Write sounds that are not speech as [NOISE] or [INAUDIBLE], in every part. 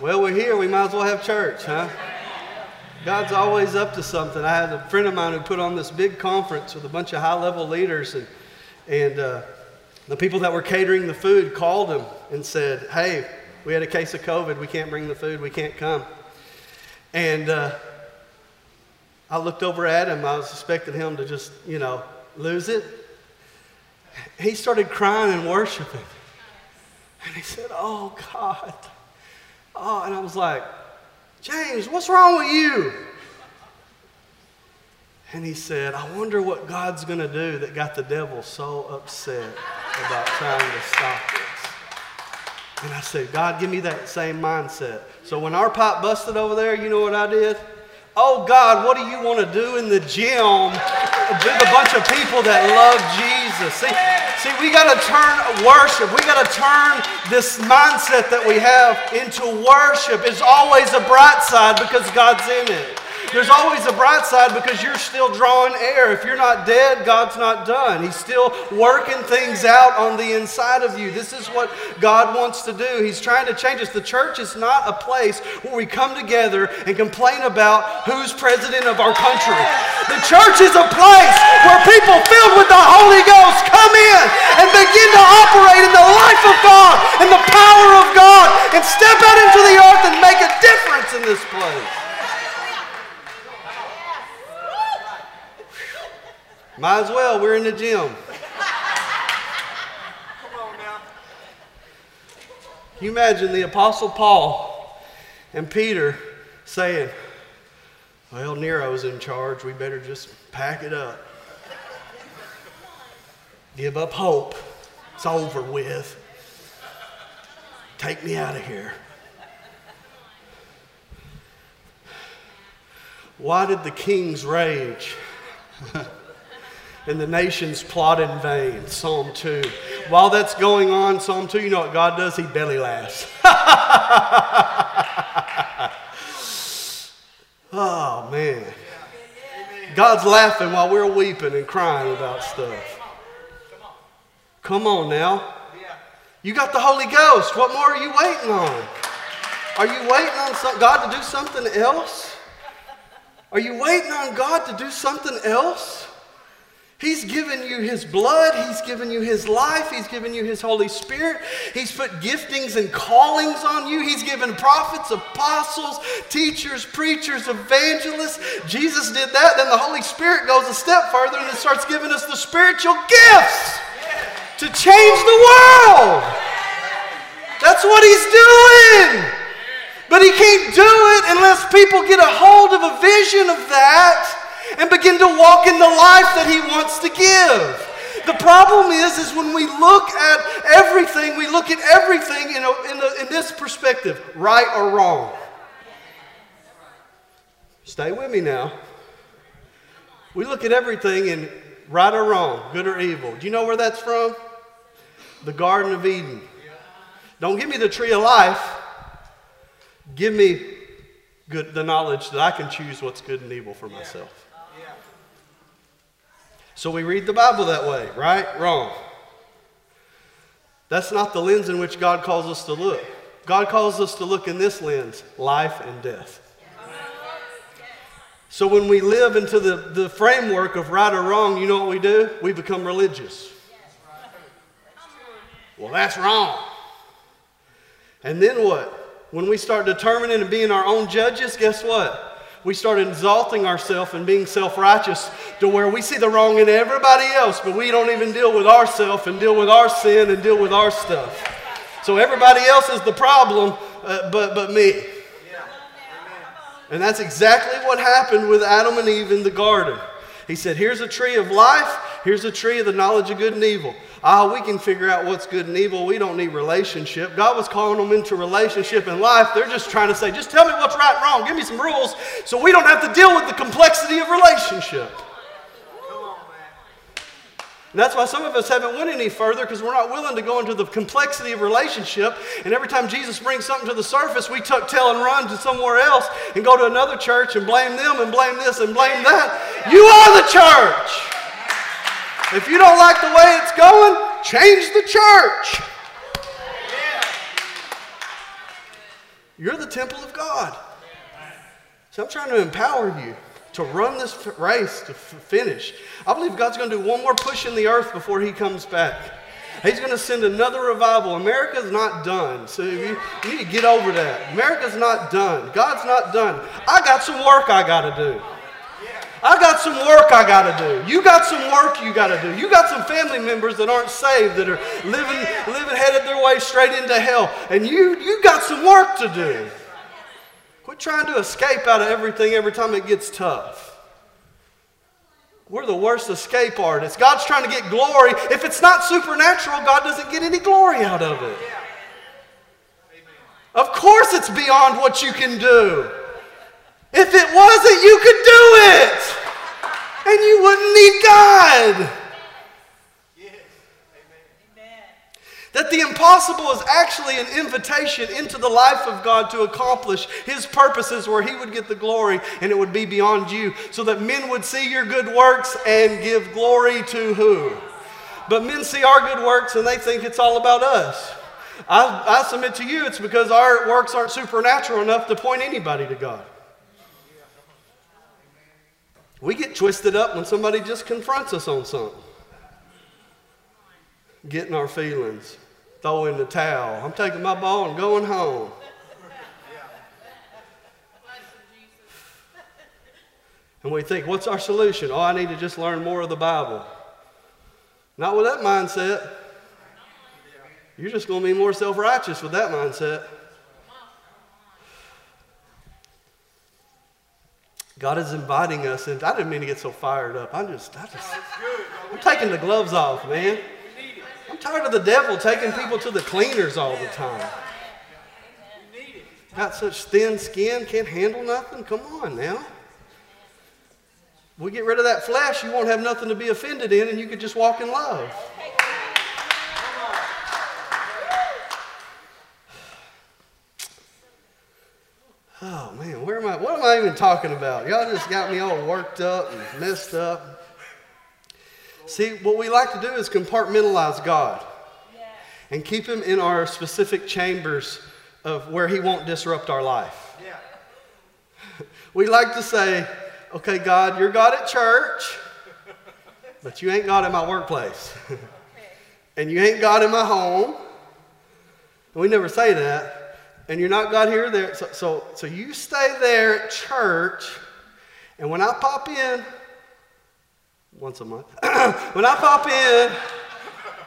Well, we're here. We might as well have church, huh? God's always up to something. I had a friend of mine who put on this big conference with a bunch of high level leaders, and, and uh, the people that were catering the food called him and said, Hey, we had a case of COVID. We can't bring the food. We can't come. And uh, I looked over at him. I was expecting him to just, you know, lose it. He started crying and worshiping. And he said, Oh, God. Oh, and I was like, James, what's wrong with you? And he said, I wonder what God's going to do that got the devil so upset about trying to stop this. And I said, God, give me that same mindset. So when our pipe busted over there, you know what I did? Oh God, what do you want to do in the gym with a bunch of people that love Jesus? See, see, we got to turn worship. We got to turn this mindset that we have into worship. It's always a bright side because God's in it. There's always a bright side because you're still drawing air. If you're not dead, God's not done. He's still working things out on the inside of you. This is what God wants to do. He's trying to change us. The church is not a place where we come together and complain about who's president of our country. The church is a place where people filled with the Holy Ghost come in and begin to operate in the life of God and the power of God and step out into the earth and make a difference in this place. Might as well, we're in the gym. Come on now. Can you imagine the Apostle Paul and Peter saying, Well, Nero's in charge, we better just pack it up. Give up hope. It's over with. Take me out of here. Why did the kings rage? [LAUGHS] and the nations plot in vain. Psalm 2. While that's going on, Psalm 2, you know what God does? He belly laughs. oh, man. God's laughing while we're weeping and crying about stuff. Come on now. You got the Holy Ghost. What more are you waiting on? Are you waiting on some, God to do something else? Are you waiting on God to do something else? He's given you His blood. He's given you His life. He's given you His Holy Spirit. He's put giftings and callings on you. He's given prophets, apostles, teachers, preachers, evangelists. Jesus did that. Then the Holy Spirit goes a step further and starts giving us the spiritual gifts to change the world. That's what He's doing. But He can't do it unless people get a hold of a vision of that and begin to walk in the life that He wants to give. The problem is, is when we look at everything, we look at everything in, a, in, a, in this perspective, right or wrong. Stay with me now. We look at everything in right or wrong, good or evil. Do you know where that's from? The Garden of Eden. Don't give me the tree of life. Give me good, the knowledge that I can choose what's good and evil for myself. So we read the Bible that way, right? Wrong. That's not the lens in which God calls us to look. God calls us to look in this lens life and death. So when we live into the, the framework of right or wrong, you know what we do? We become religious. Well, that's wrong. And then what? When we start determining and being our own judges, guess what? We start exalting ourselves and being self righteous to where we see the wrong in everybody else, but we don't even deal with ourselves and deal with our sin and deal with our stuff. So everybody else is the problem, uh, but, but me. And that's exactly what happened with Adam and Eve in the garden. He said, Here's a tree of life, here's a tree of the knowledge of good and evil. Ah, we can figure out what's good and evil. We don't need relationship. God was calling them into relationship and life. They're just trying to say, just tell me what's right and wrong. Give me some rules so we don't have to deal with the complexity of relationship. And that's why some of us haven't went any further because we're not willing to go into the complexity of relationship. And every time Jesus brings something to the surface, we tuck tail and run to somewhere else and go to another church and blame them and blame this and blame that. You are the church. If you don't like the way it's going, change the church. You're the temple of God. So I'm trying to empower you to run this race to finish. I believe God's going to do one more push in the earth before He comes back. He's going to send another revival. America's not done. So you, you need to get over that. America's not done. God's not done. I got some work I got to do. I got some work I got to do. You got some work you got to do. You got some family members that aren't saved that are living, living headed their way straight into hell. And you, you got some work to do. Quit trying to escape out of everything every time it gets tough. We're the worst escape artists. God's trying to get glory. If it's not supernatural, God doesn't get any glory out of it. Of course, it's beyond what you can do. If it wasn't, you could do it. And you wouldn't need God. That the impossible is actually an invitation into the life of God to accomplish His purposes where He would get the glory and it would be beyond you, so that men would see your good works and give glory to who? But men see our good works and they think it's all about us. I, I submit to you, it's because our works aren't supernatural enough to point anybody to God. We get twisted up when somebody just confronts us on something. Getting our feelings throwing the towel. I'm taking my ball and going home. And we think, what's our solution? Oh, I need to just learn more of the Bible. Not with that mindset. You're just going to be more self righteous with that mindset. God is inviting us, and I didn't mean to get so fired up. I'm just, I just, I'm taking the gloves off, man. I'm tired of the devil taking people to the cleaners all the time. Got such thin skin, can't handle nothing? Come on now. We get rid of that flesh, you won't have nothing to be offended in, and you could just walk in love. Oh man, where am I? What am I even talking about? Y'all just got me all worked up and messed up. See, what we like to do is compartmentalize God and keep Him in our specific chambers of where He won't disrupt our life. We like to say, okay, God, you're God at church, but you ain't God in my workplace. [LAUGHS] and you ain't God in my home. We never say that. And you're not God here or there. So, so, so you stay there at church, and when I pop in, once a month. [CLEARS THROAT] when I pop in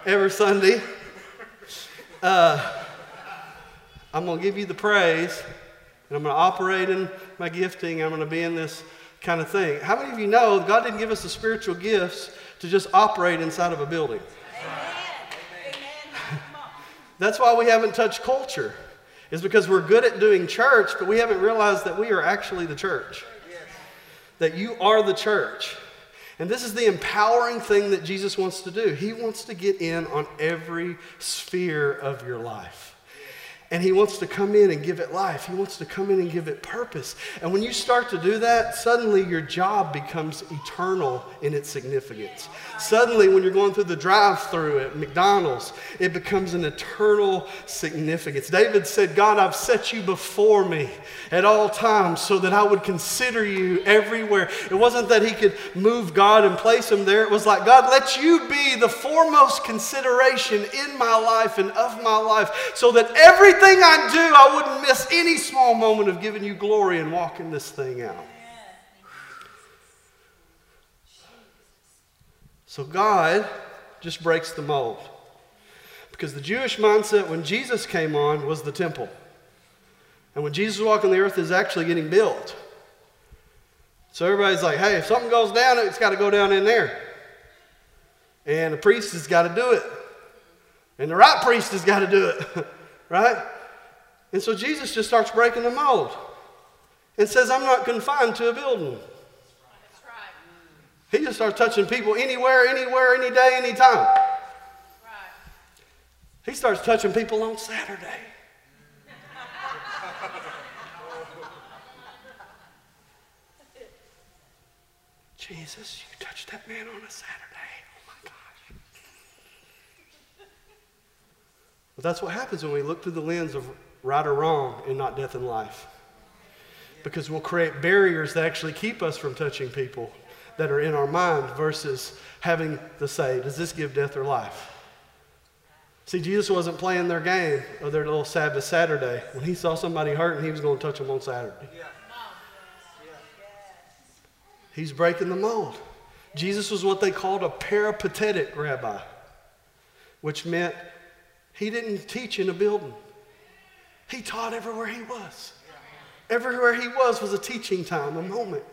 every Sunday, uh, I'm going to give you the praise, and I'm going to operate in my gifting. I'm going to be in this kind of thing. How many of you know God didn't give us the spiritual gifts to just operate inside of a building? That's why we haven't touched culture, is because we're good at doing church, but we haven't realized that we are actually the church. That you are the church. And this is the empowering thing that Jesus wants to do. He wants to get in on every sphere of your life. And he wants to come in and give it life. He wants to come in and give it purpose. And when you start to do that, suddenly your job becomes eternal in its significance. Suddenly, when you're going through the drive through at McDonald's, it becomes an eternal significance. David said, God, I've set you before me at all times so that I would consider you everywhere. It wasn't that he could move God and place him there. It was like, God, let you be the foremost consideration in my life and of my life so that every everything I do, I wouldn't miss any small moment of giving you glory and walking this thing out. So God just breaks the mold. Because the Jewish mindset when Jesus came on was the temple. And when Jesus was walking the earth is actually getting built. So everybody's like, hey, if something goes down, it's got to go down in there. And the priest has got to do it. And the right priest has got to do it. [LAUGHS] right? And so Jesus just starts breaking the mold and says, I'm not confined to a building. He just starts touching people anywhere, anywhere, any day, anytime. Right. He starts touching people on Saturday. Jesus, you touched that man on a Saturday. Oh my gosh. But that's what happens when we look through the lens of right or wrong and not death and life. Because we'll create barriers that actually keep us from touching people that are in our mind versus having to say, does this give death or life? See, Jesus wasn't playing their game of their little Sabbath Saturday. When he saw somebody hurting, he was going to touch them on Saturday. He's breaking the mold. Jesus was what they called a peripatetic rabbi, which meant he didn't teach in a building. He taught everywhere he was. Everywhere he was was a teaching time, a moment.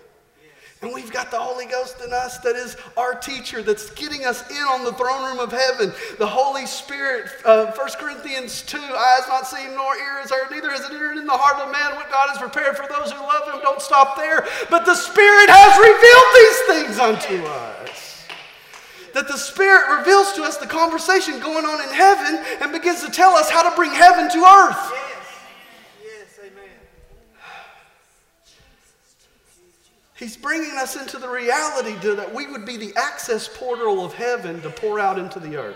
And we've got the Holy Ghost in us that is our teacher that's getting us in on the throne room of heaven. The Holy Spirit, uh, 1 Corinthians 2, eyes not seen nor ears heard, neither has it entered in the heart of man what God has prepared for those who love him. Don't stop there. But the Spirit has revealed these things unto us. That the Spirit reveals to us the conversation going on in heaven and begins to tell us how to bring heaven to earth. He's bringing us into the reality to, that we would be the access portal of heaven to pour out into the earth.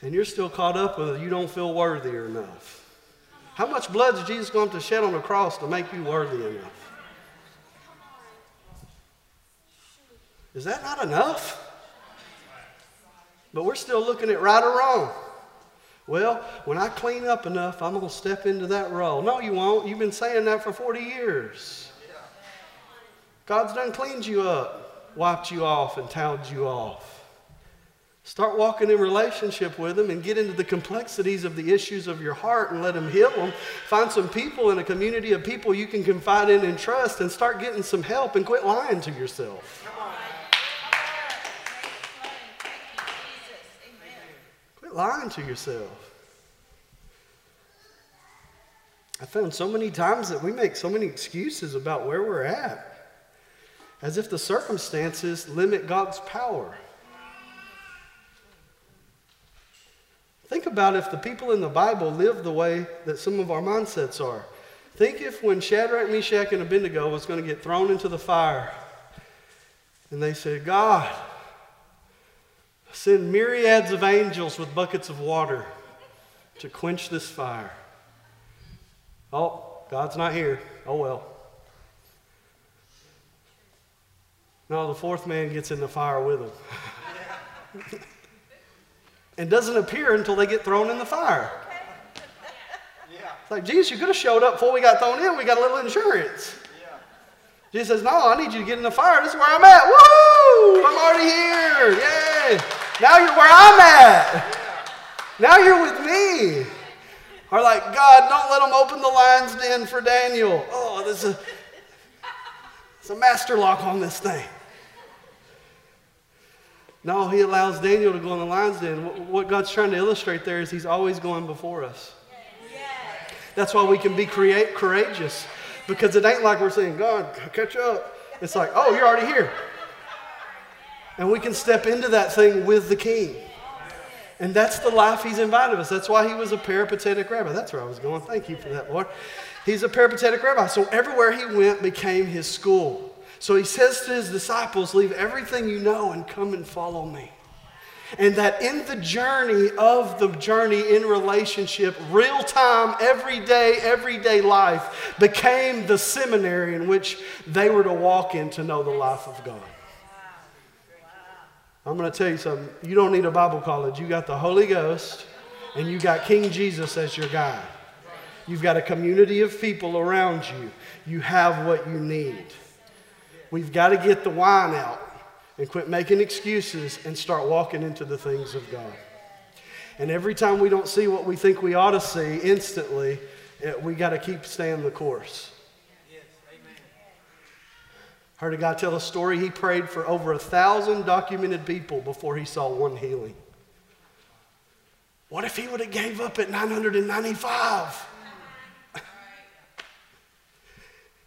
And you're still caught up with it. You don't feel worthy enough. How much blood is Jesus going to shed on the cross to make you worthy enough? Is that not enough? But we're still looking at right or wrong. Well, when I clean up enough, I'm going to step into that role. No, you won't. You've been saying that for 40 years. God's done cleaned you up, wiped you off, and toweled you off. Start walking in relationship with Him and get into the complexities of the issues of your heart and let Him heal them. Find some people in a community of people you can confide in and trust and start getting some help and quit lying to yourself. Lying to yourself. I found so many times that we make so many excuses about where we're at, as if the circumstances limit God's power. Think about if the people in the Bible lived the way that some of our mindsets are. Think if when Shadrach, Meshach, and Abednego was going to get thrown into the fire, and they said, God, Send myriads of angels with buckets of water to quench this fire. Oh, God's not here. Oh well. No, the fourth man gets in the fire with them. [LAUGHS] and doesn't appear until they get thrown in the fire. It's like, Jesus, you could have showed up before we got thrown in. We got a little insurance. Yeah. Jesus says, No, I need you to get in the fire. This is where I'm at. Woo! I'm already here. Yay! Now you're where I'm at. Now you're with me. Or like, God, don't let them open the lion's den for Daniel. Oh, there's a, a master lock on this thing. No, he allows Daniel to go in the lion's den. What God's trying to illustrate there is he's always going before us. That's why we can be create, courageous. Because it ain't like we're saying, God, catch up. It's like, oh, you're already here. And we can step into that thing with the king. And that's the life he's invited us. That's why he was a peripatetic rabbi. That's where I was going. Thank you for that, Lord. He's a peripatetic rabbi. So everywhere he went became his school. So he says to his disciples, Leave everything you know and come and follow me. And that in the journey of the journey in relationship, real time, everyday, everyday life became the seminary in which they were to walk in to know the life of God. I'm going to tell you something. You don't need a Bible college. You got the Holy Ghost and you got King Jesus as your guide. You've got a community of people around you. You have what you need. We've got to get the wine out and quit making excuses and start walking into the things of God. And every time we don't see what we think we ought to see instantly, eh, we got to keep staying the course. Heard a guy tell a story. He prayed for over a thousand documented people before he saw one healing. What if he would have gave up at 995? [LAUGHS]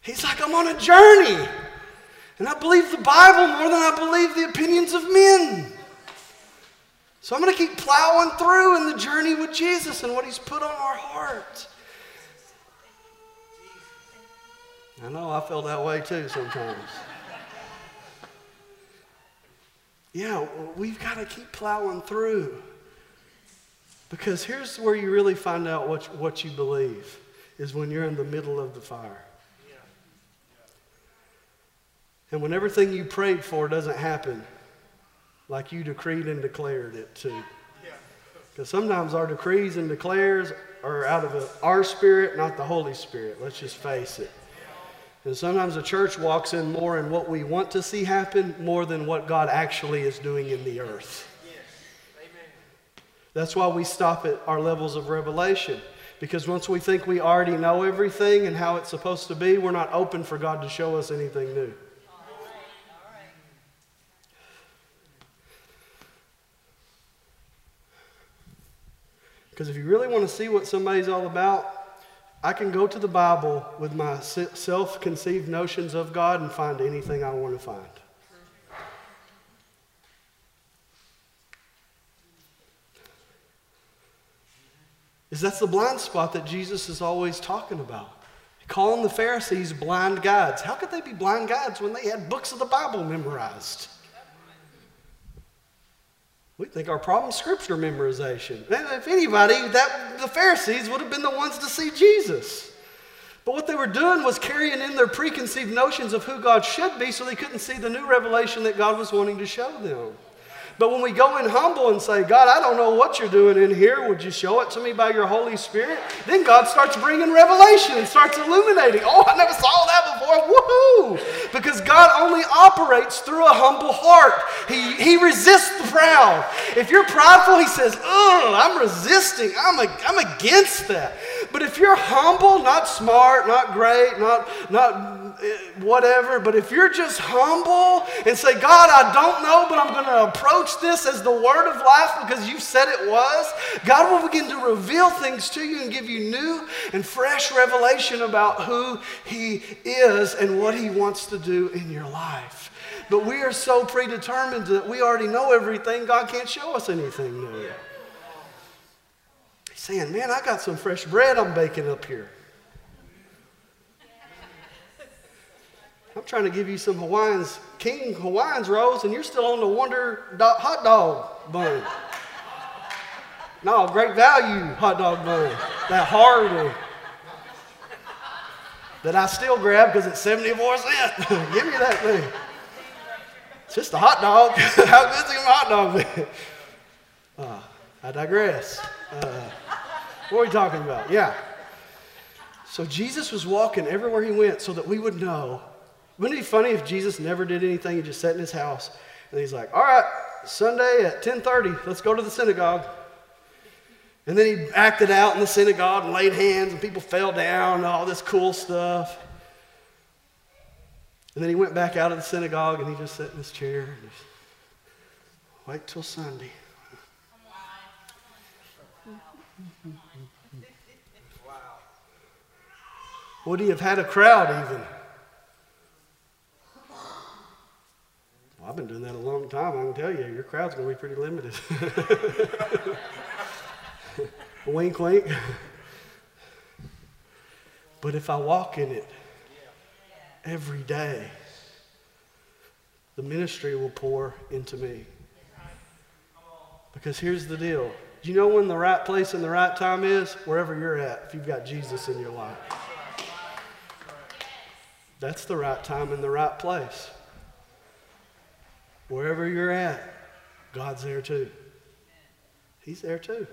He's like, I'm on a journey. And I believe the Bible more than I believe the opinions of men. So I'm going to keep plowing through in the journey with Jesus and what he's put on our heart. I know I feel that way too sometimes. yeah, we've got to keep plowing through. Because here's where you really find out what, what you believe is when you're in the middle of the fire. And when everything you prayed for doesn't happen like you decreed and declared it to. Because sometimes our decrees and declares are out of our spirit, not the Holy Spirit. Let's just face it. And sometimes the church walks in more in what we want to see happen more than what God actually is doing in the earth. That's why we stop at our levels of revelation. Because once we think we already know everything and how it's supposed to be, we're not open for God to show us anything new. Because if you really want to see what somebody's all about, I can go to the Bible with my self conceived notions of God and find anything I want to find. Is that's the blind spot that Jesus is always talking about. Calling the Pharisees blind guides. How could they be blind guides when they had books of the Bible memorized? We think our problem is scripture memorization. If anybody, that the Pharisees would have been the ones to see Jesus. But what they were doing was carrying in their preconceived notions of who God should be so they couldn't see the new revelation that God was wanting to show them. But when we go in humble and say, God, I don't know what you're doing in here. Would you show it to me by your Holy Spirit? Then God starts bringing revelation and starts illuminating. Oh, I never saw that before. Woohoo! Because God only operates through a humble heart. He, he resists the proud. If you're prideful, He says, Oh, I'm resisting. I'm, a, I'm against that. But if you're humble, not smart, not great, not, not Uh, whatever, but if you're just humble and say, God, I don't know, but I'm going to approach this as the word of life because you said it was, God will begin to reveal things to you and give you new and fresh revelation about who He is and what He wants to do in your life. But we are so predetermined that we already know everything, God can't show us anything new. He's saying, Man, I got some fresh bread I'm baking up here. I'm trying to give you some Hawaiians, King Hawaiians rolls, and you're still on the Wonder hot dog bun. No, great value hot dog bun. That hard one. That I still grab because it's 74 cents. [LAUGHS] give me that thing. It's just a hot dog. [LAUGHS] How good good's a hot dog uh, I digress. Uh, what are we talking about? Yeah. So Jesus was walking everywhere he went so that we would know wouldn't it be funny if Jesus never did anything? He just sat in his house and he's like, all right, Sunday at 10:30, let's go to the synagogue. And then he acted out in the synagogue and laid hands and people fell down and all this cool stuff. And then he went back out of the synagogue and he just sat in his chair and just, wait till Sunday. [LAUGHS] Would he have had a crowd even? Well, I've been doing that a long time. I can tell you, your crowd's going to be pretty limited. [LAUGHS] wink, wink. But if I walk in it every day, the ministry will pour into me. Because here's the deal. You know when the right place and the right time is? Wherever you're at, if you've got Jesus in your life. That's the right time and the right place. Wherever you're at, God's there too. He's there too.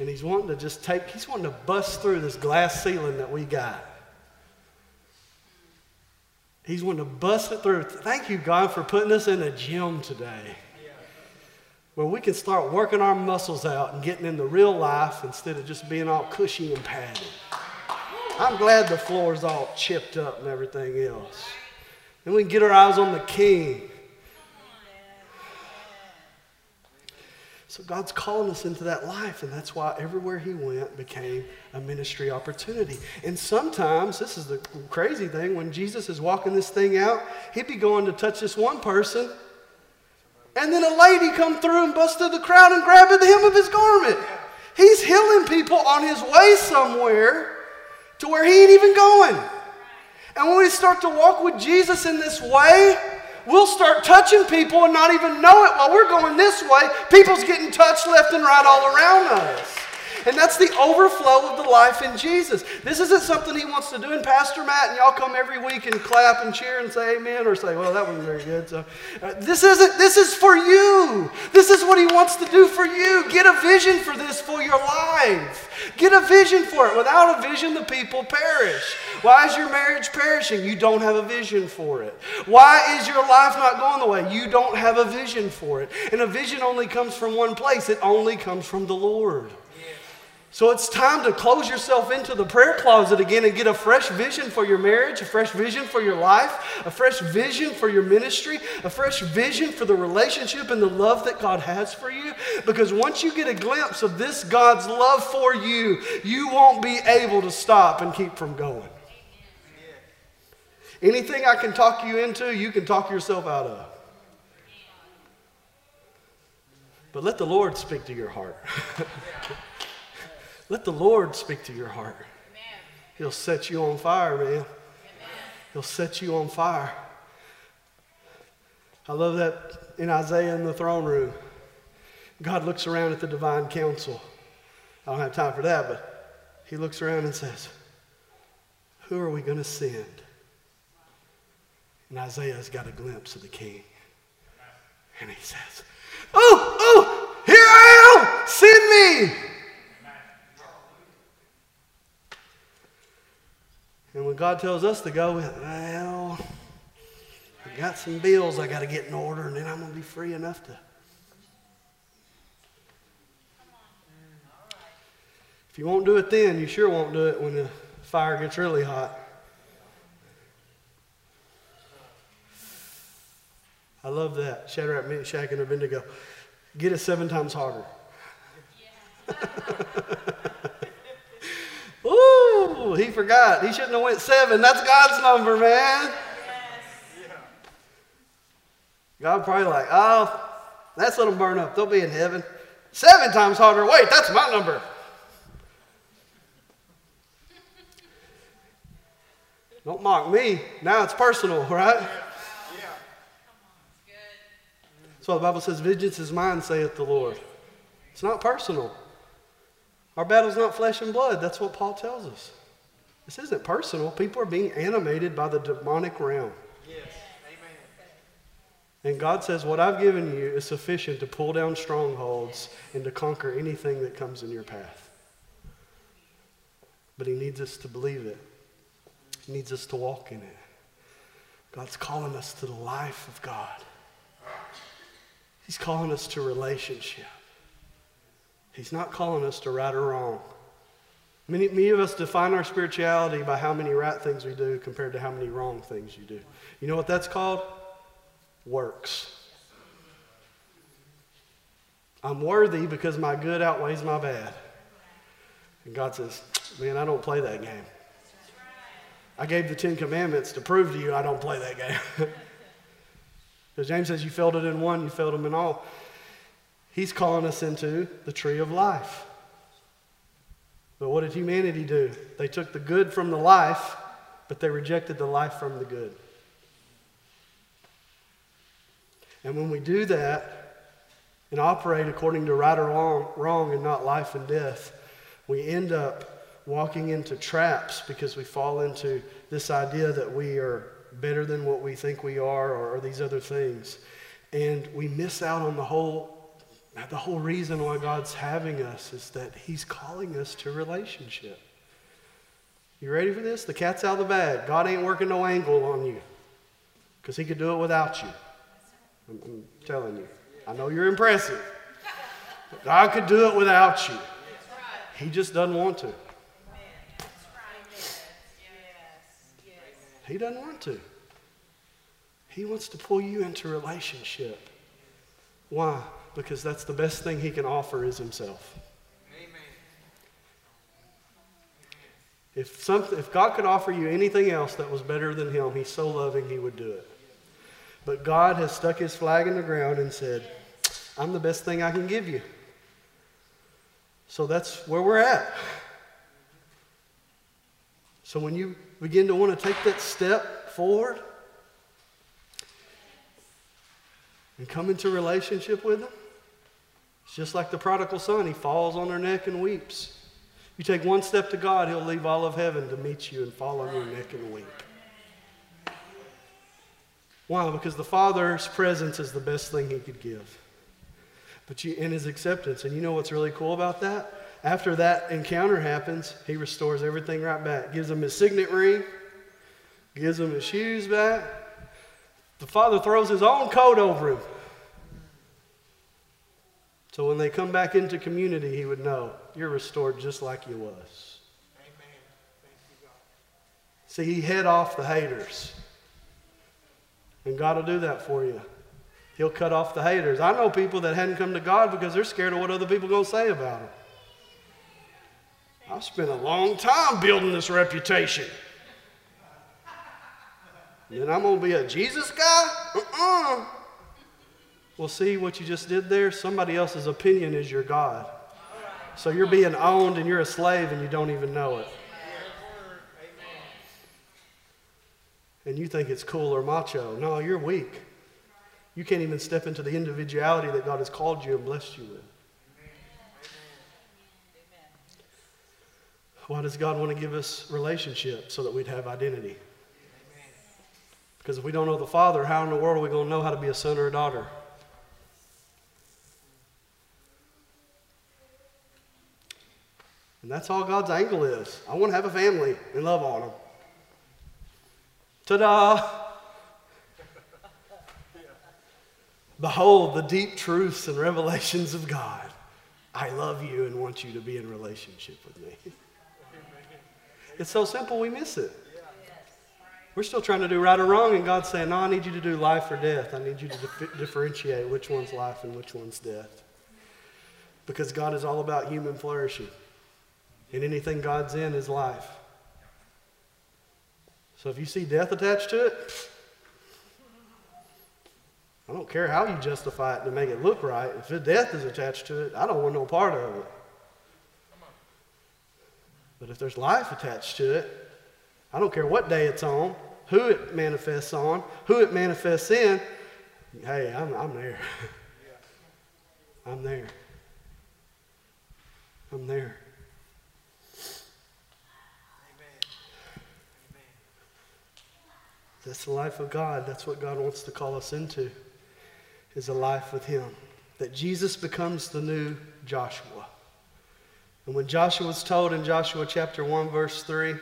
And he's wanting to just take, he's wanting to bust through this glass ceiling that we got. He's wanting to bust it through. Thank you, God, for putting us in a gym today where we can start working our muscles out and getting into real life instead of just being all cushy and padded. I'm glad the floor's all chipped up and everything else. Then we can get our eyes on the King. So God's calling us into that life, and that's why everywhere He went became a ministry opportunity. And sometimes, this is the crazy thing, when Jesus is walking this thing out, He'd be going to touch this one person, and then a lady come through and busted the crowd and grabbed the hem of his garment. He's healing people on his way somewhere to where he ain't even going. And when we start to walk with Jesus in this way, we'll start touching people and not even know it while we're going this way. People's getting touched left and right all around us. And that's the overflow of the life in Jesus. This isn't something he wants to do in Pastor Matt, and y'all come every week and clap and cheer and say amen or say, well, that wasn't very good. So uh, this isn't, this is for you. This is what he wants to do for you. Get a vision for this for your life. Get a vision for it. Without a vision, the people perish. Why is your marriage perishing? You don't have a vision for it. Why is your life not going the way? You don't have a vision for it. And a vision only comes from one place, it only comes from the Lord. So it's time to close yourself into the prayer closet again and get a fresh vision for your marriage, a fresh vision for your life, a fresh vision for your ministry, a fresh vision for the relationship and the love that God has for you. Because once you get a glimpse of this God's love for you, you won't be able to stop and keep from going. Anything I can talk you into, you can talk yourself out of. But let the Lord speak to your heart. [LAUGHS] Let the Lord speak to your heart. Amen. He'll set you on fire, man. Amen. He'll set you on fire. I love that in Isaiah in the throne room. God looks around at the divine council. I don't have time for that, but he looks around and says, Who are we going to send? And Isaiah's got a glimpse of the king. And he says, Oh, oh, here I am, send me. And when God tells us to go, well, I got some bills I got to get in order, and then I'm going to be free enough to. If you won't do it then, you sure won't do it when the fire gets really hot. I love that. Shadrach, Meshach, and Abednego. Get it seven times harder. Yeah. [LAUGHS] [LAUGHS] He forgot. He shouldn't have went seven. That's God's number, man. Yes. God probably like, oh, that's let them burn up. They'll be in heaven. Seven times harder. Wait, that's my number. Don't mock me. Now it's personal, [LAUGHS] right? Yeah. So the Bible says, Vengeance is mine, saith the Lord. It's not personal. Our battle's not flesh and blood. That's what Paul tells us. This isn't personal. People are being animated by the demonic realm. Yes. Amen. And God says, What I've given you is sufficient to pull down strongholds and to conquer anything that comes in your path. But He needs us to believe it, He needs us to walk in it. God's calling us to the life of God, He's calling us to relationship. He's not calling us to right or wrong. Many, many of us define our spirituality by how many right things we do compared to how many wrong things you do. You know what that's called? Works. I'm worthy because my good outweighs my bad. And God says, Man, I don't play that game. I gave the Ten Commandments to prove to you I don't play that game. [LAUGHS] because James says, You failed it in one, you failed them in all. He's calling us into the tree of life. But what did humanity do? They took the good from the life, but they rejected the life from the good. And when we do that and operate according to right or wrong, wrong and not life and death, we end up walking into traps because we fall into this idea that we are better than what we think we are or, or these other things. And we miss out on the whole the whole reason why God's having us is that He's calling us to relationship. You ready for this? The cat's out of the bag. God ain't working no angle on you because He could do it without you. I'm, I'm telling you. I know you're impressive. God could do it without you. He just doesn't want to. He doesn't want to. He wants to pull you into relationship. Why? Because that's the best thing he can offer is himself. Amen. If, something, if God could offer you anything else that was better than him, he's so loving he would do it. But God has stuck his flag in the ground and said, I'm the best thing I can give you. So that's where we're at. So when you begin to want to take that step forward, and come into relationship with Him, it's just like the prodigal son. He falls on their neck and weeps. You take one step to God, He'll leave all of heaven to meet you and fall on your neck and weep. Why? Because the Father's presence is the best thing He could give. But you, in His acceptance, and you know what's really cool about that? After that encounter happens, He restores everything right back. Gives him his signet ring, gives him his shoes back. The Father throws His own coat over him. So when they come back into community, He would know you're restored just like you was. amen See, He head off the haters. And God will do that for you. He'll cut off the haters. I know people that hadn't come to God because they're scared of what other people are going to say about them. I've spent a long time building this reputation. And I'm going to be a Jesus guy? Uh-uh. Well, see what you just did there? Somebody else's opinion is your God. So you're being owned and you're a slave and you don't even know it. and you think it's cool or macho. No, you're weak. You can't even step into the individuality that God has called you and blessed you with. Why does God want to give us relationships so that we'd have identity? Because if we don't know the Father, how in the world are we going to know how to be a son or a daughter? And that's all God's angle is. I want to have a family and love on them. Ta da! Behold the deep truths and revelations of God. I love you and want you to be in relationship with me. [LAUGHS] It's so simple, we miss it. We're still trying to do right or wrong, and God's saying, No, I need you to do life or death. I need you to dif- [LAUGHS] differentiate which one's life and which one's death. Because God is all about human flourishing, and anything God's in is life. So if you see death attached to it, I don't care how you justify it to make it look right. If death is attached to it, I don't want no part of it. But if there's life attached to it, I don't care what day it's on, who it manifests on, who it manifests in. Hey, I'm, I'm there. [LAUGHS] I'm there. I'm there. That's the life of God. That's what God wants to call us into, is a life with Him. That Jesus becomes the new Joshua. And when Joshua was told in Joshua chapter 1, verse 3,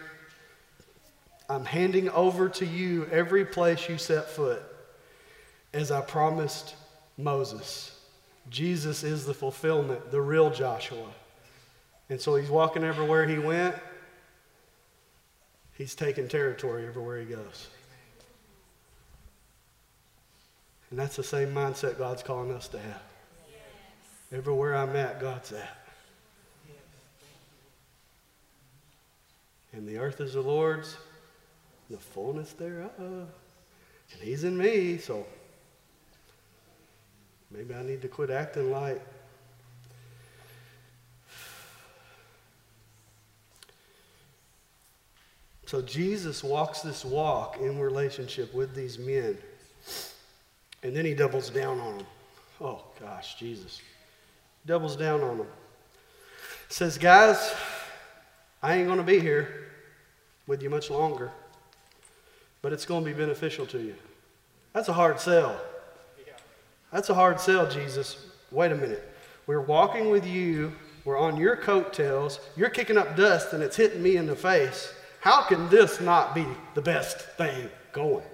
I'm handing over to you every place you set foot, as I promised Moses. Jesus is the fulfillment, the real Joshua. And so he's walking everywhere he went. He's taking territory everywhere he goes. And that's the same mindset God's calling us to have. Yes. Everywhere I'm at, God's at. And the earth is the Lord's, the fullness thereof. And He's in me, so maybe I need to quit acting like So Jesus walks this walk in relationship with these men. And then he doubles down on them. Oh, gosh, Jesus. Doubles down on them. Says, guys, I ain't going to be here with you much longer, but it's going to be beneficial to you. That's a hard sell. That's a hard sell, Jesus. Wait a minute. We're walking with you. We're on your coattails. You're kicking up dust and it's hitting me in the face. How can this not be the best thing going?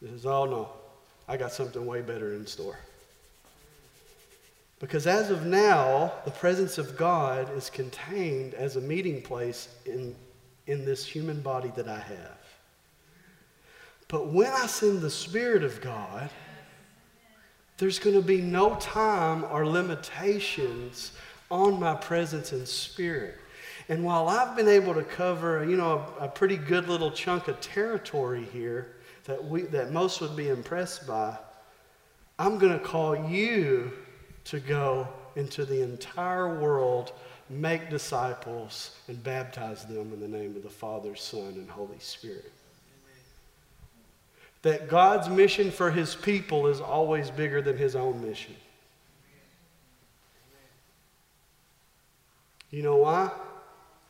He says, Oh, no, I got something way better in store. Because as of now, the presence of God is contained as a meeting place in, in this human body that I have. But when I send the Spirit of God, there's going to be no time or limitations on my presence and spirit. And while I've been able to cover, you know, a, a pretty good little chunk of territory here, that, we, that most would be impressed by, I'm going to call you to go into the entire world, make disciples, and baptize them in the name of the Father, Son, and Holy Spirit. that God's mission for his people is always bigger than his own mission. You know why?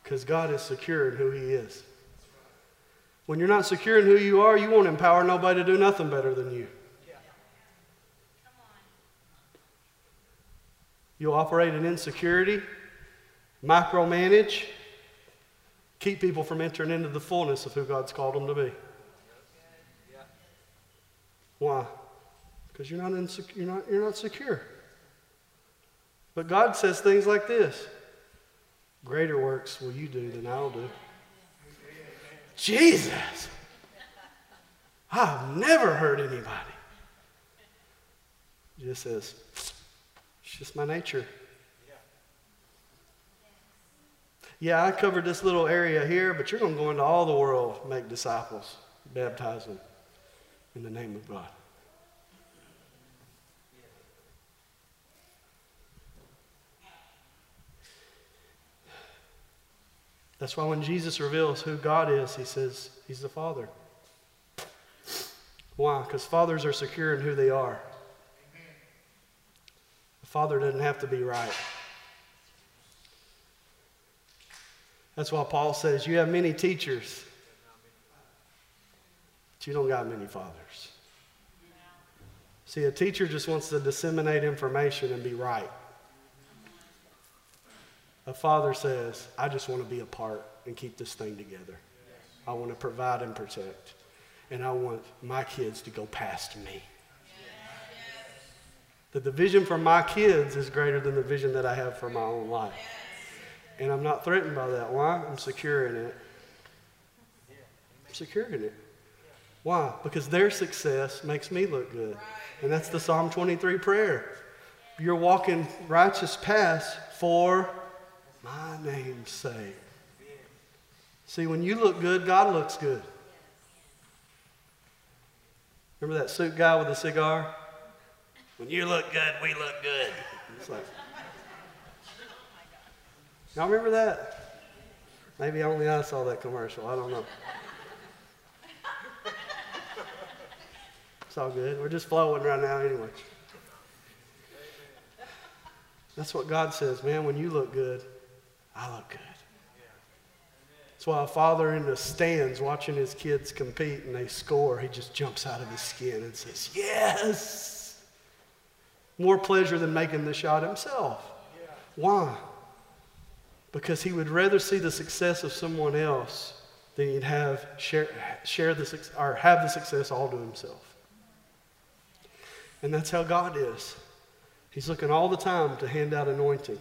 Because God is secure in who he is. When you're not secure in who you are, you won't empower nobody to do nothing better than you. You'll operate in insecurity, micromanage, keep people from entering into the fullness of who God's called them to be. Why? Because you're not, insecure, you're, not, you're not secure. But God says things like this Greater works will you do than I'll do. Jesus! I've never hurt anybody. Just says, it's just my nature. Yeah, I covered this little area here, but you're going to go into all the world, make disciples, baptize them in the name of God. That's why when Jesus reveals who God is, he says he's the Father. Why? Because fathers are secure in who they are. The father doesn't have to be right. That's why Paul says you have many teachers, but you don't got many fathers. See, a teacher just wants to disseminate information and be right. A father says, I just want to be a part and keep this thing together. I want to provide and protect. And I want my kids to go past me. That the vision for my kids is greater than the vision that I have for my own life. And I'm not threatened by that. Why? I'm secure in it. I'm secure in it. Why? Because their success makes me look good. And that's the Psalm 23 prayer. You're walking righteous paths for my name's sake. See, when you look good, God looks good. Remember that suit guy with the cigar? When you look good, we look good. It's like, y'all remember that? Maybe only I saw that commercial. I don't know. It's all good. We're just flowing right now anyway. That's what God says, man. When you look good, I look good. That's why a father in the stands watching his kids compete and they score, he just jumps out of his skin and says, Yes! More pleasure than making the shot himself. Why? Because he would rather see the success of someone else than he'd have share, share the or have the success all to himself. And that's how God is. He's looking all the time to hand out anointing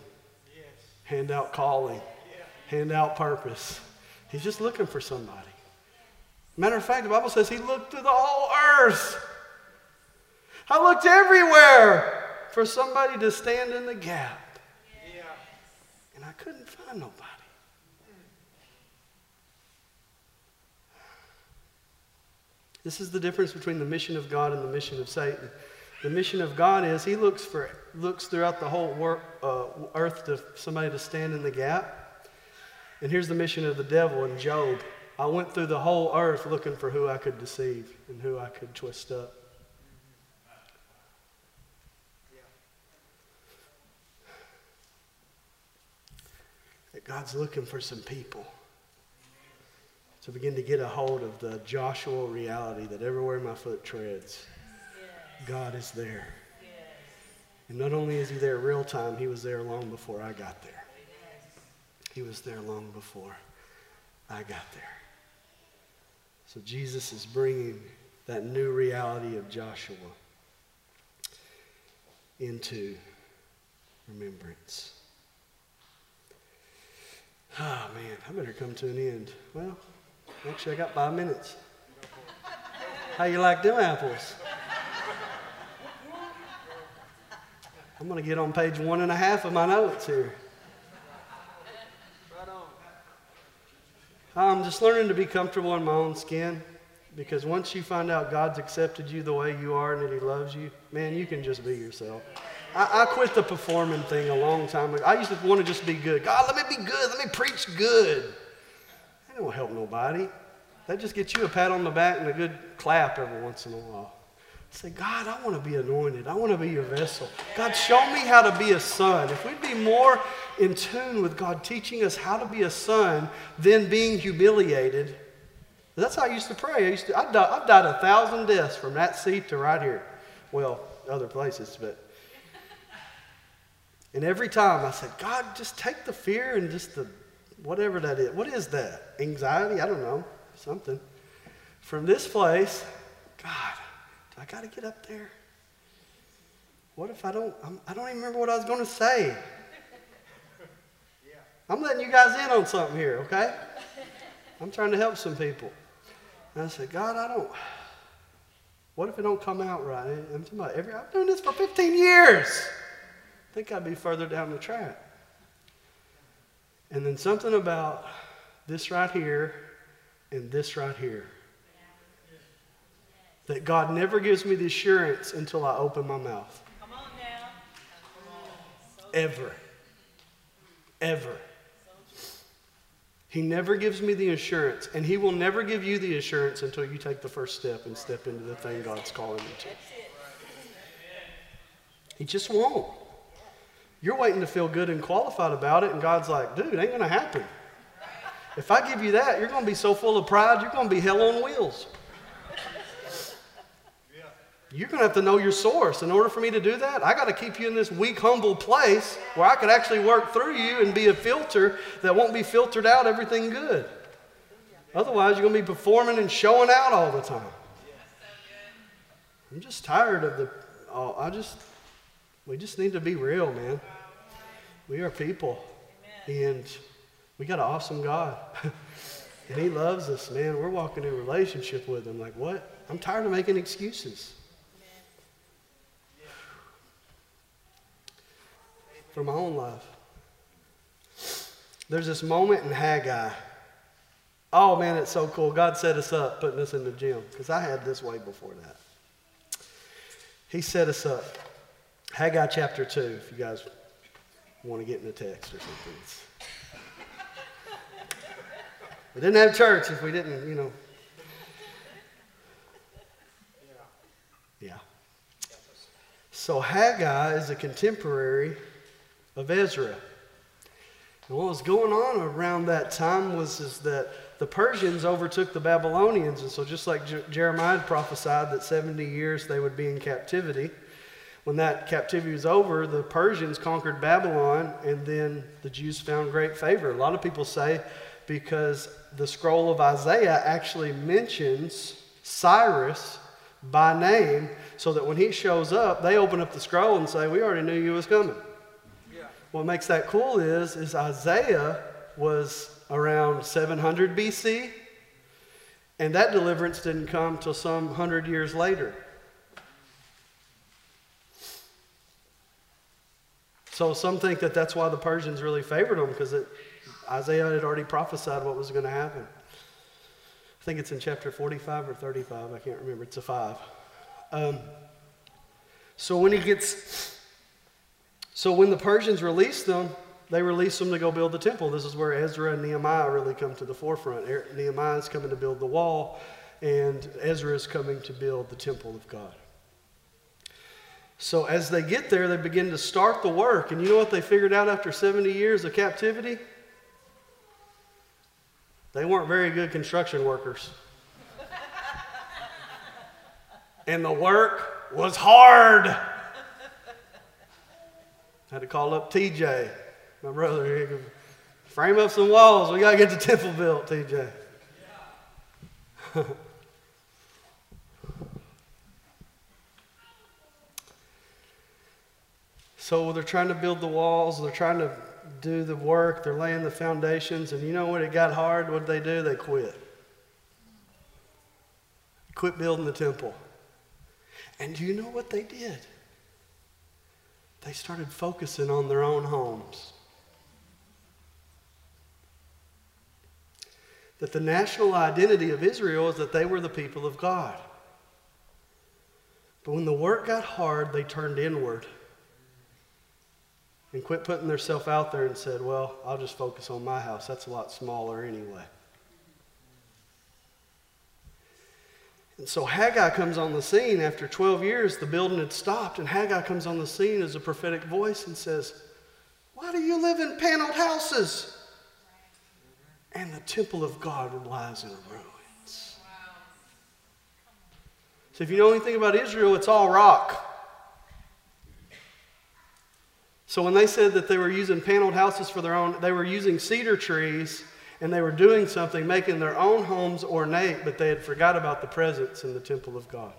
hand out calling, hand out purpose. He's just looking for somebody. Matter of fact, the Bible says he looked to the whole earth. I looked everywhere for somebody to stand in the gap. And I couldn't find nobody. This is the difference between the mission of God and the mission of Satan. The mission of God is He looks for looks throughout the whole uh, earth to somebody to stand in the gap. And here's the mission of the devil in Job. I went through the whole earth looking for who I could deceive and who I could twist up. That God's looking for some people to begin to get a hold of the Joshua reality that everywhere my foot treads, God is there. And not only is he there real time, he was there long before I got there. He was there long before I got there. So Jesus is bringing that new reality of Joshua into remembrance. Oh, man, I better come to an end. Well, actually, I got five minutes. How you like them apples? I'm going to get on page one and a half of my notes here. Right on. I'm just learning to be comfortable in my own skin because once you find out God's accepted you the way you are and that He loves you, man, you can just be yourself. I, I quit the performing thing a long time ago. I used to want to just be good. God, let me be good. Let me preach good. That don't help nobody. That just gets you a pat on the back and a good clap every once in a while. Say, God, I want to be anointed. I want to be your vessel. God, show me how to be a son. If we'd be more in tune with God teaching us how to be a son than being humiliated, that's how I used to pray. I used to, I've, died, I've died a thousand deaths from that seat to right here. Well, other places, but. And every time I said, God, just take the fear and just the whatever that is. What is that? Anxiety? I don't know. Something. From this place, God, I got to get up there. What if I don't? I'm, I do not even remember what I was going to say. I'm letting you guys in on something here, okay? I'm trying to help some people. And I said, God, I don't. What if it don't come out right? I'm talking about every. I've been doing this for 15 years. I think I'd be further down the track. And then something about this right here and this right here that God never gives me the assurance until I open my mouth. Come on now. Ever. Ever. He never gives me the assurance, and He will never give you the assurance until you take the first step and step into the thing God's calling you to. He just won't. You're waiting to feel good and qualified about it, and God's like, dude, it ain't going to happen. If I give you that, you're going to be so full of pride, you're going to be hell on wheels. You're going to have to know your source. In order for me to do that, I got to keep you in this weak, humble place where I could actually work through you and be a filter that won't be filtered out everything good. Otherwise, you're going to be performing and showing out all the time. I'm just tired of the. Oh, I just. We just need to be real, man. We are people, and we got an awesome God, [LAUGHS] and He loves us, man. We're walking in relationship with Him. Like what? I'm tired of making excuses. For my own life. There's this moment in Haggai. Oh man, it's so cool. God set us up putting us in the gym because I had this way before that. He set us up. Haggai chapter 2, if you guys want to get in the text or something. we didn't have church if we didn't, you know. Yeah. So Haggai is a contemporary of Ezra. And what was going on around that time was is that the Persians overtook the Babylonians. And so, just like Jeremiah prophesied that 70 years they would be in captivity, when that captivity was over, the Persians conquered Babylon, and then the Jews found great favor. A lot of people say because the scroll of Isaiah actually mentions Cyrus by name, so that when he shows up, they open up the scroll and say, We already knew you was coming. What makes that cool is, is Isaiah was around 700 BC, and that deliverance didn't come till some hundred years later. So some think that that's why the Persians really favored them because Isaiah had already prophesied what was going to happen. I think it's in chapter 45 or 35. I can't remember. It's a five. Um, so when he gets so when the Persians released them, they released them to go build the temple. This is where Ezra and Nehemiah really come to the forefront. Er, Nehemiah is coming to build the wall, and Ezra is coming to build the temple of God. So as they get there, they begin to start the work. And you know what they figured out after 70 years of captivity? They weren't very good construction workers. and the work was hard. Had to call up TJ, my brother. Frame up some walls. We got to get the temple built, TJ. [LAUGHS] so they're trying to build the walls. They're trying to do the work. They're laying the foundations. And you know what? It got hard. What did they do? They quit. Quit building the temple. And do you know what they did? They started focusing on their own homes. That the national identity of Israel is that they were the people of God. But when the work got hard, they turned inward and quit putting themselves out there and said, Well, I'll just focus on my house. That's a lot smaller anyway. And so Haggai comes on the scene after 12 years, the building had stopped, and Haggai comes on the scene as a prophetic voice and says, Why do you live in paneled houses? And the temple of God lies in ruins. So if you know anything about Israel, it's all rock. So when they said that they were using paneled houses for their own, they were using cedar trees and they were doing something, making their own homes ornate, but they had forgot about the presence in the temple of God.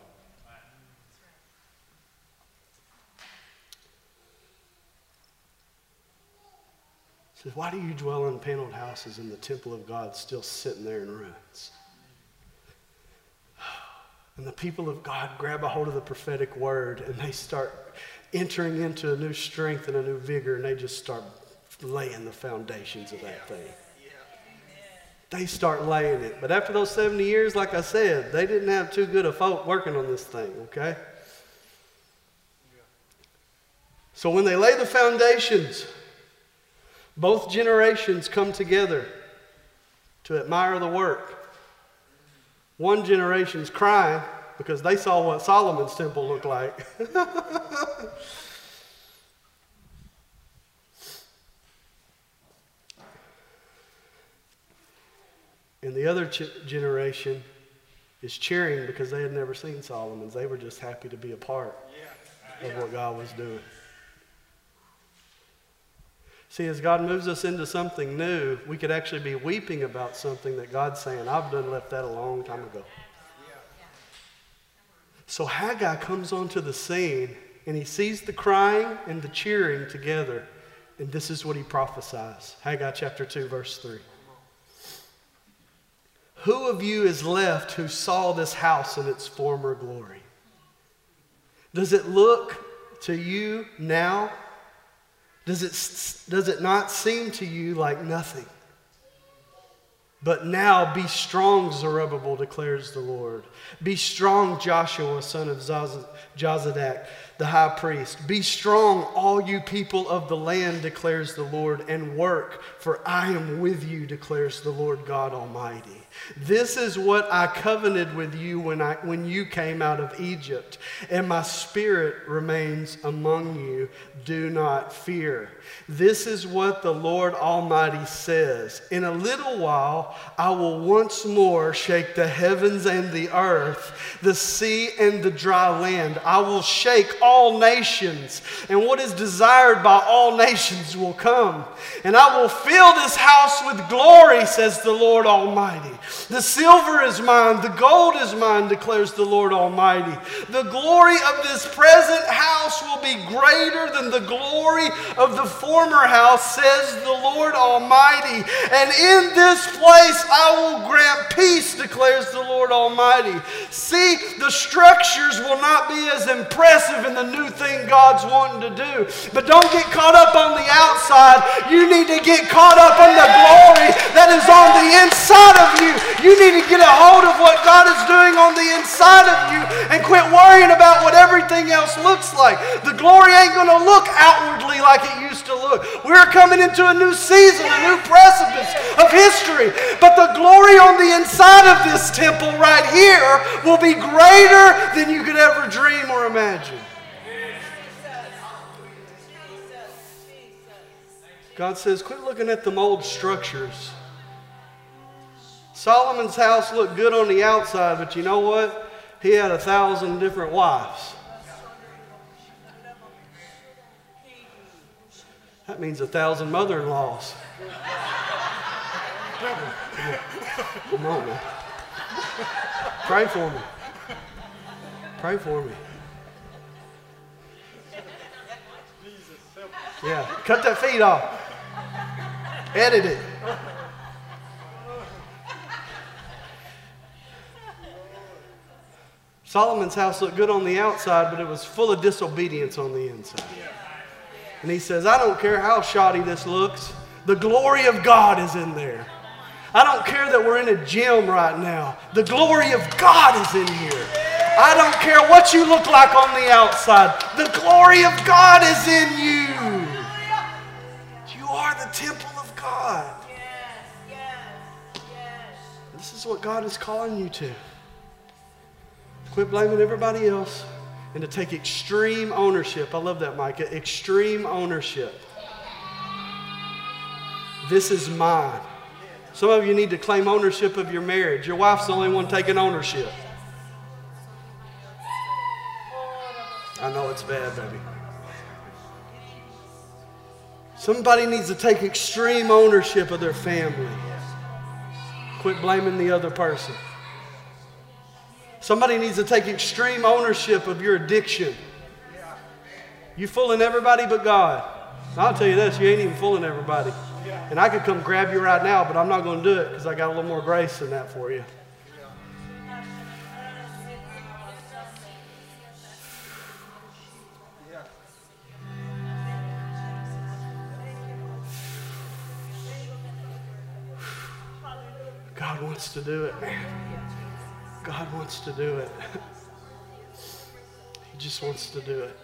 says, Why do you dwell in paneled houses and the temple of God still sitting there in ruins? [SIGHS] And the people of God grab a hold of the prophetic word and they start entering into a new strength and a new vigor and they just start laying the foundations of that thing they start laying it. But after those 70 years, like I said, they didn't have too good of folk working on this thing, okay? So when they lay the foundations, both generations come together to admire the work. One generation's crying because they saw what Solomon's temple looked like. [LAUGHS] And the other ch- generation is cheering because they had never seen Solomon's. They were just happy to be a part of what God was doing. See, as God moves us into something new, we could actually be weeping about something that God's saying, I've done left that a long time ago. So Haggai comes onto the scene and he sees the crying and the cheering together. And this is what he prophesies Haggai chapter 2, verse 3. Who of you is left who saw this house in its former glory? Does it look to you now? Does it, does it not seem to you like nothing? But now be strong, Zerubbabel, declares the Lord. Be strong, Joshua, son of Jozadak, the high priest. Be strong, all you people of the land, declares the Lord, and work, for I am with you, declares the Lord God Almighty. This is what I covenanted with you when, I, when you came out of Egypt, and my spirit remains among you. Do not fear. This is what the Lord Almighty says In a little while, I will once more shake the heavens and the earth, the sea and the dry land. I will shake all nations, and what is desired by all nations will come. And I will fill this house with glory, says the Lord Almighty. The silver is mine, the gold is mine, declares the Lord Almighty. The glory of this present house will be greater than the glory of the former house, says the Lord Almighty. And in this place I will grant peace, declares the Lord Almighty. See, the structures will not be as impressive in the new thing God's wanting to do. But don't get caught up on the outside. You need to get caught up in the glory that is on the inside of you. You need to get a hold of what God is doing on the inside of you and quit worrying about what everything else looks like. The glory ain't going to look outwardly like it used to look. We're coming into a new season, a new precipice of history. But the glory on the inside of this temple right here will be greater than you could ever dream or imagine. God says, quit looking at the old structures. Solomon's house looked good on the outside, but you know what? He had a thousand different wives. That means a thousand mother in laws. Come on, man. Pray for me. Pray for me. Yeah, cut that feed off. Edit it. Solomon's house looked good on the outside, but it was full of disobedience on the inside. And he says, I don't care how shoddy this looks, the glory of God is in there. I don't care that we're in a gym right now, the glory of God is in here. I don't care what you look like on the outside, the glory of God is in you. You are the temple of God. This is what God is calling you to. Quit blaming everybody else and to take extreme ownership. I love that, Micah. Extreme ownership. This is mine. Some of you need to claim ownership of your marriage. Your wife's the only one taking ownership. I know it's bad, baby. Somebody needs to take extreme ownership of their family. Quit blaming the other person. Somebody needs to take extreme ownership of your addiction. You fooling everybody but God. I'll tell you this, you ain't even fooling everybody. And I could come grab you right now, but I'm not going to do it because I got a little more grace than that for you. God wants to do it, man. God wants to do it. [LAUGHS] he just wants to do it.